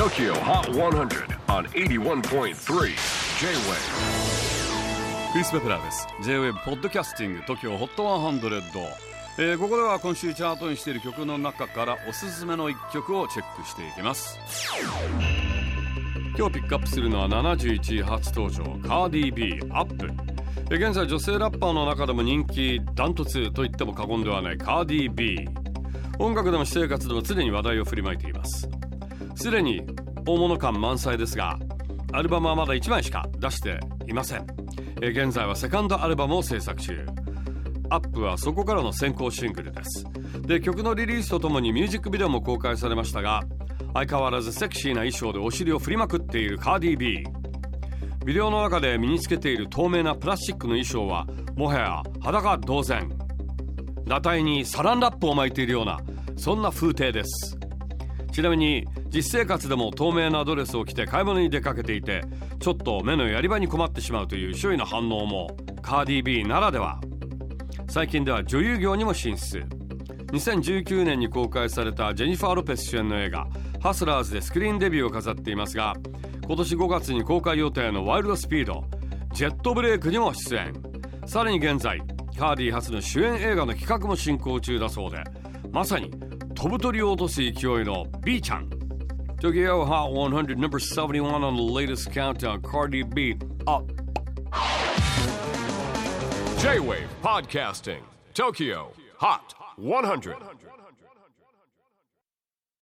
TOKYO HOT 100 on 81.3 J-WAVE クリス・ベプラーです。J-WAVE ポッドキャスティング TOKYO HOT 100、えー、ここでは今週チャートにしている曲の中からおすすめの一曲をチェックしていきます。今日ピックアップするのは71位初登場カーディー B アップ現在女性ラッパーの中でも人気ダントツと言っても過言ではないカーディー B 音楽でも私生活でも常に話題を振りまいています。すでに大物感満載ですがアルバムはまだ1枚しか出していません。現在はセカンドアルバムを制作中。アップはそこからの先行シングルです。で曲のリリースとともにミュージックビデオも公開されましたが相変わらずセクシーな衣装でお尻を振りまくっているカーディー B ビデオの中で身につけている透明なプラスチックの衣装はもはや裸同然。裸体にサランラップを巻いているようなそんな風景です。ちなみに実生活でも透明なドレスを着て買い物に出かけていてちょっと目のやり場に困ってしまうという周囲の反応も。カーディー B ならでは。最近では女優業にも進出。2019年に公開されたジェニファー・ロペス主演の映画「ハスラーズ」でスクリーンデビューを飾っていますが今年5月に公開予定の「ワイルド・スピード」ジェットブレイクにも出演。さらに現在カーディー初の主演映画の企画も進行中だそうでまさに飛ぶ鳥を落とす勢いの B ちゃん。Tokyo Hot 100 number 71 on the latest countdown. Cardi B up. J-WAVE PODCASTING TOKYO HOT 100